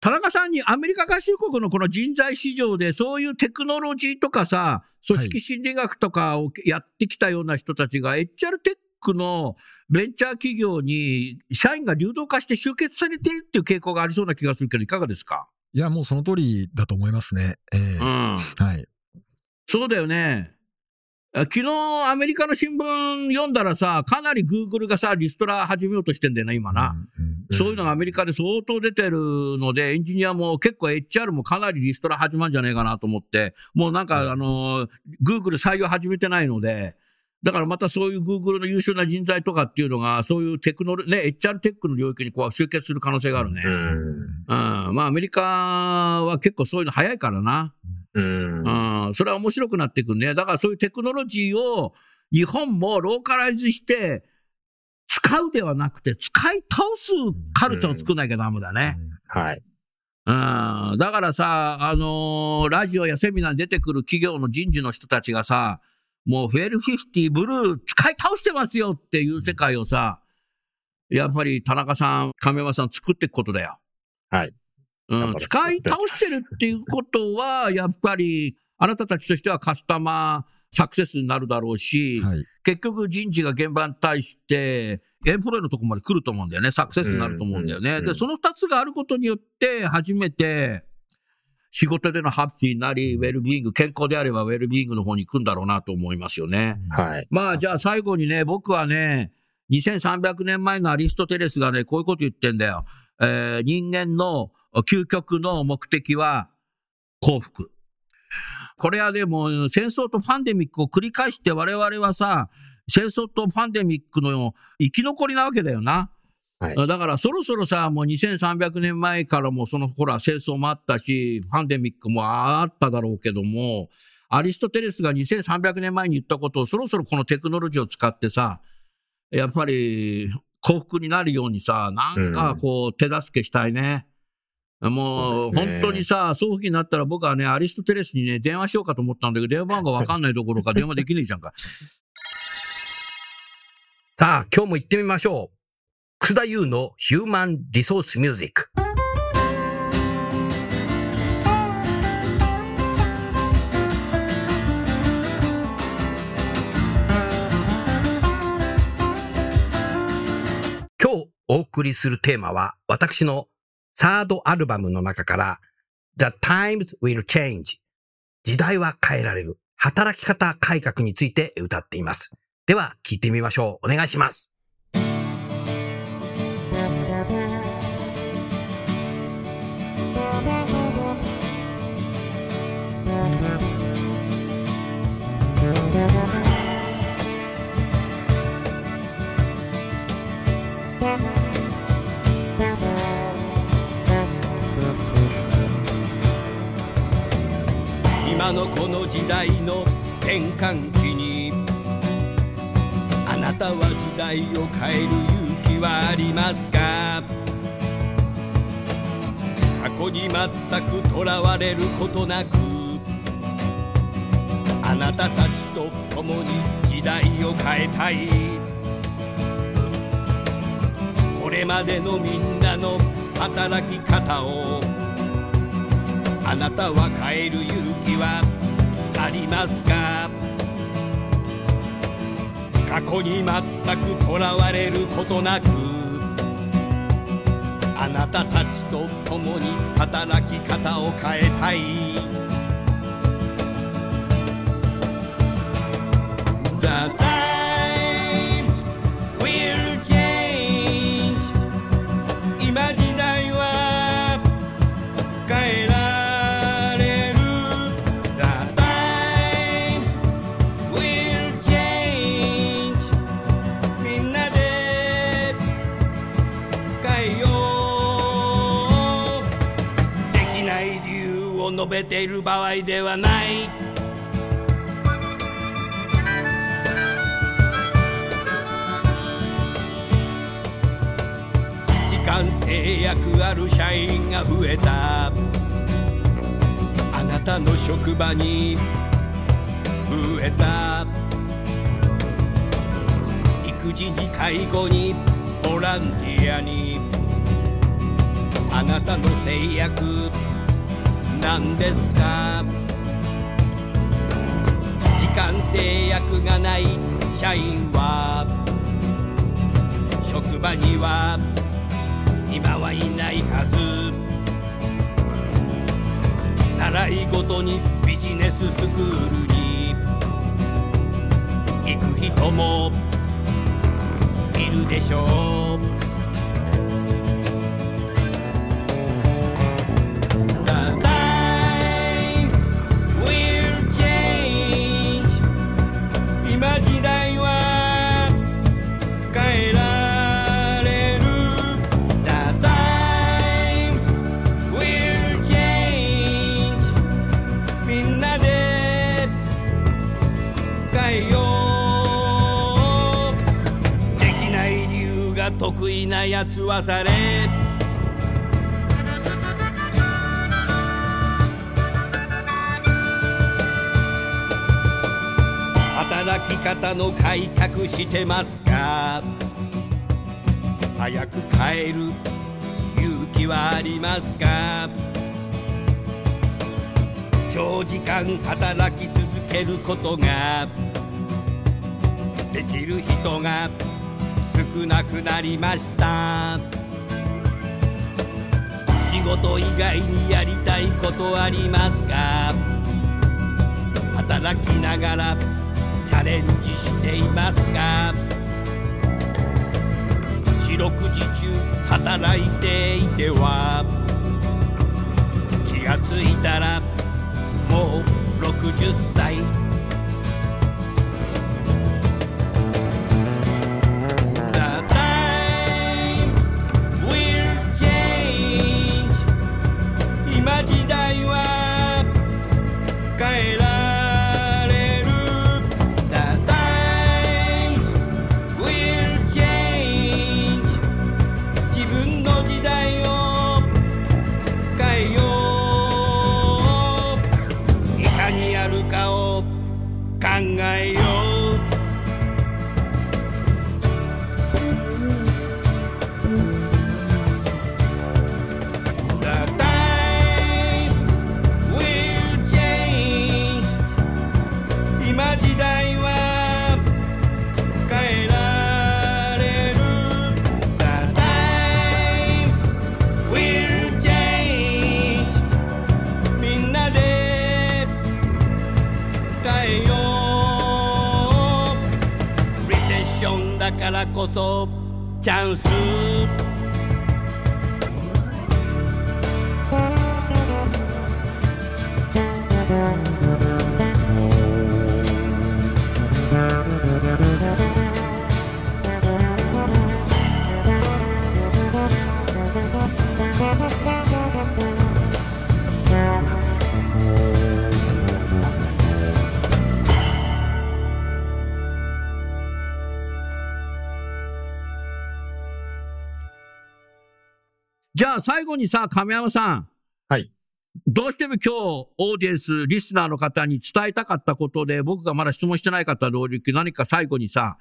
田中さんにアメリカ合衆国のこの人材市場でそういうテクノロジーとかさ、組織心理学とかをやってきたような人たちが HR テックのベンチャー企業に社員が流動化して集結されているっていう傾向がありそうな気がするけどいかがですか？いや、もうその通りだと思いますね。ええうん。はい。そうだよね。あ昨日アメリカの新聞読んだらさ、かなりグーグルがさ、リストラ始めようとしてんだよな、今な。そういうのがアメリカで相当出てるので、エンジニアも結構 HR もかなりリストラ始まるんじゃないかなと思って、もうなんか、あの、Google 採用始めてないので、だからまたそういう Google の優秀な人材とかっていうのが、そういうテクノロね、HR テックの領域にこう集結する可能性があるね。ううん。ん。まあアメリカは結構そういうの早いからな。うん。うん。それは面白くなってくるね。だからそういうテクノロジーを日本もローカライズして、使うではなくて、使い倒すカルチャーを作んなきゃダメだね。はい。うん。だからさ、あのーラジオやセミナーに出てくる企業の人事の人たちがさ、もうフェルフィフティブルー使い倒してますよっていう世界をさ、やっぱり田中さん、亀山さん作っていくことだよ。はい。うん、使い倒してるっていうことは、やっぱり、あなたたちとしてはカスタマーサクセスになるだろうし、はい。結局人事が現場に対して、エンプロイのところまで来ると思うんだよね。サクセスになると思うんだよね。で、その二つがあることによって、初めて、仕事でのハッピーになり、ウェルビーイング、健康であればウェルビーイングの方に行くんだろうなと思いますよね。はい。まあ、じゃあ最後にね、僕はね、2300年前のアリストテレスがね、こういうこと言ってんだよ。えー人間の究極の目的は幸福。これはでも、戦争とパンデミックを繰り返して我々はさ、戦争とパンデミックの生き残りなわけだよな。はいだからそろそろさ、もう2300年前からもそのほら戦争もあったし、パンデミックもあっただろうけども、アリストテレスが2300年前に言ったことをそろそろこのテクノロジーを使ってさ、やっぱり幸福になるようにさ、なんかこう手助けしたいね。もう本当にさ、そういう気になったら僕はね、アリストテレスにね、電話しようかと思ったんだけど、電話番号わかんないどころか 電話できねえじゃんか。さあ、今日も行ってみましょう。楠田優のヒューマンリソースミュージック。今日お送りするテーマは、私のサードアルバムの中から、The Times Will Change 時代は変えられる働き方改革について歌っています。では、聞いてみましょう。お願いします。のこの時代の転換期にあなたは時代を変える勇気はありますか？過去に全くとらわれることなくあなたたちと共に時代を変えたい。これまでのみんなの働き方をあなたは変える勇気はありますか？過去に全くとらわれることなくあなたたちと共に働き方を変えたい。The times 場合ではない。時間制約ある社員が増えた。あなたの職場に増えた。育児に介護にボランティアに。あなたの制約なんですか？時間制約がない社員は職場には今はいないはず。習い事にビジネススクールに行く人もいるでしょう。得意なやつはされ。働き方の改革してますか？早く帰る勇気はありますか？長時間働き続けることができる人が少なくなりました。仕事以外にやりたいことありますか？働きながらチャレンジしていますか？四六時中働いていては気がついたらもう60歳。そチャンス後にさ、亀山さん。はい。どうしても今日、オーディエンス、リスナーの方に伝えたかったことで、僕がまだ質問してない方同僚何か最後にさ、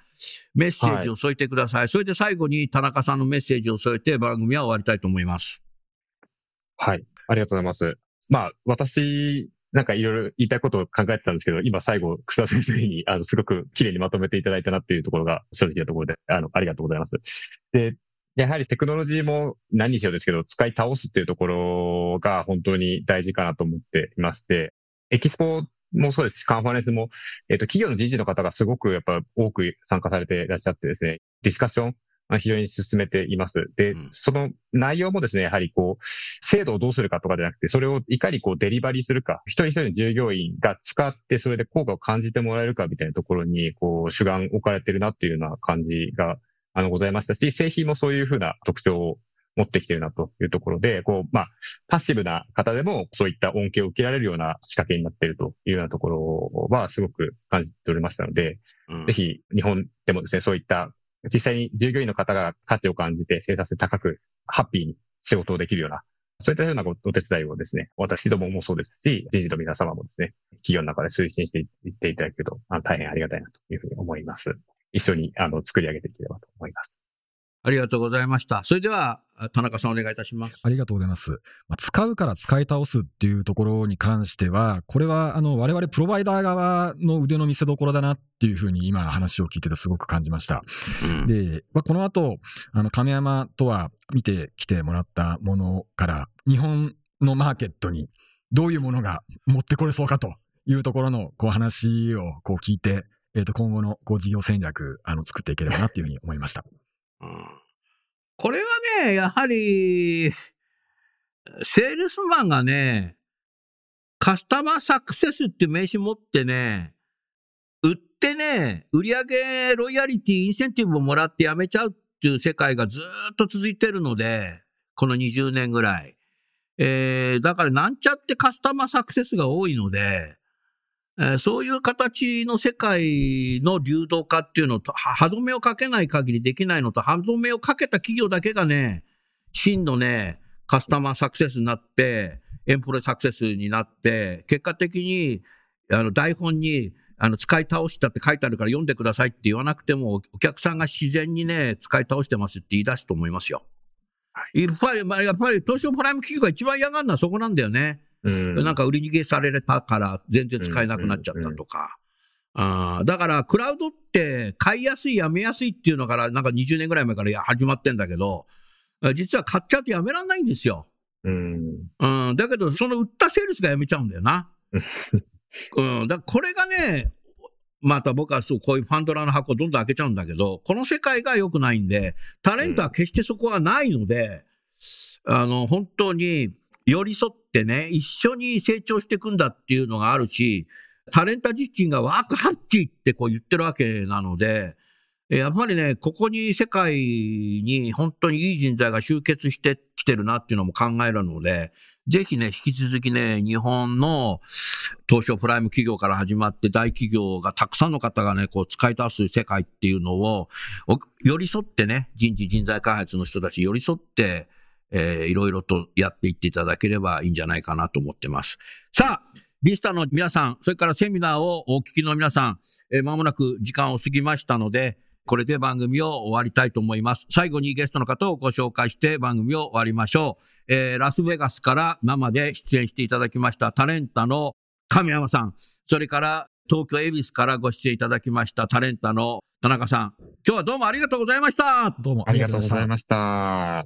メッセージを添えてください。それで最後に田中さんのメッセージを添えて番組は終わりたいと思います。はい。ありがとうございます。まあ、私、なんかいろいろ言いたいことを考えてたんですけど、今最後、草先生に、あの、すごく綺麗にまとめていただいたなっていうところが正直なところで、あの、ありがとうございます。で、やはりテクノロジーも何にしろですけど、使い倒すっていうところが本当に大事かなと思っていまして、エキスポもそうですし、カンファレンスも、えっ、と、企業の人事の方がすごくやっぱ多く参加されていらっしゃってですね、ディスカッション、あ非常に進めています。で、うんその内容もですね、やはりこう、制度をどうするかとかじゃなくて、それをいかにこうデリバリーするか、一人一人の従業員が使って、それで効果を感じてもらえるかみたいなところに、こう、主眼置かれてるなっていうような感じが、あの、ございましたし、製品もそういうふうな特徴を持ってきてるなというところで、こう、まあ、パッシブな方でもそういった恩恵を受けられるような仕掛けになっているというようなところはすごく感じておりましたので、うんぜひ日本でもですね、そういった実際に従業員の方が価値を感じて生産性高く、ハッピーに仕事をできるような、そういったようなお手伝いをですね、私どももそうですし、人事の皆様もですね、企業の中で推進していっていただけると、大変ありがたいなというふうに思います。一緒に、あの、作り上げていければと思います。ありがとうございました。それでは、田中さんお願いいたします。ありがとうございます。まあ、使うから使い倒すっていうところに関しては、これはあの我々プロバイダー側の腕の見せ所だなっていうふうに今話を聞いててすごく感じました。うんで、まあ、この後、あの亀山とは見てきてもらったものから、日本のマーケットにどういうものが持ってこれそうかというところのこう話をこう聞いて、えっ、と、今後のこう事業戦略、あの、作っていければなっていうふうに思いました。うんこれはね、やはり、セールスマンがね、カスタマーサクセスっていう名刺持ってね、売ってね、売上ロイヤリティ、インセンティブをもらって辞めちゃうっていう世界がずっと続いてるので、この20年ぐらい。えー、だからなんちゃってカスタマーサクセスが多いので、えーそういう形の世界の流動化っていうのと、は歯止めをかけない限りできないのと、歯止めをかけた企業だけがね、真のね、カスタマーサクセスになって、エンプロイサクセスになって、結果的に、あの、台本に、あの、使い倒したって書いてあるから読んでくださいって言わなくても、お客さんが自然にね、使い倒してますって言い出すと思いますよ。やっぱり、まあ、やっぱり、東証プライム企業が一番嫌がるのはそこなんだよね。うん。なんか売り逃げされたから全然使えなくなっちゃったとか。だから、クラウドって買いやすい、やめやすいっていうのから、なんか20年ぐらい前からや始まってんだけど、あ実は買っちゃうとやめらんないんですよ。うん。うん、だけど、その売ったセールスがやめちゃうんだよな。うん、だこれがね、また僕はそう、こういうファンドラの箱をどんどん開けちゃうんだけど、この世界が良くないんで、タレントは決してそこはないので、あの、本当に寄り添っってね、一緒に成長していくんだっていうのがあるし、タレント自身がワークハッチってこう言ってるわけなので、やっぱりね、ここに世界に本当にいい人材が集結してきてるなっていうのも考えるので、ぜひね、引き続きね、日本の東証プライム企業から始まって大企業がたくさんの方がね、こう使い出す世界っていうのを、寄り添ってね、人事人材開発の人たち寄り添って、えーいろいろとやっていっていただければいいんじゃないかなと思ってます。さあ、リスターの皆さん、それからセミナーをお聞きの皆さん、えー間もなく時間を過ぎましたので、これで番組を終わりたいと思います。最後にゲストの方をご紹介して番組を終わりましょう。えーラスベガスから生で出演していただきましたタレンタの神山さん、それから東京恵比寿からご出演いただきましたタレンタの田中さん。今日はどうもありがとうございました。どうもありがとうございまました。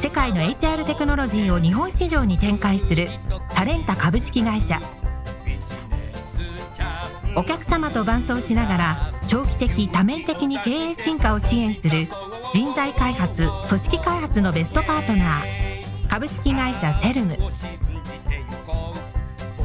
世界の HR テクノロジーを日本市場に展開するタレンタ株式会社。お客様と伴走しながら長期的多面的に経営進化を支援する人材開発組織開発のベストパートナー。株式会社セルム。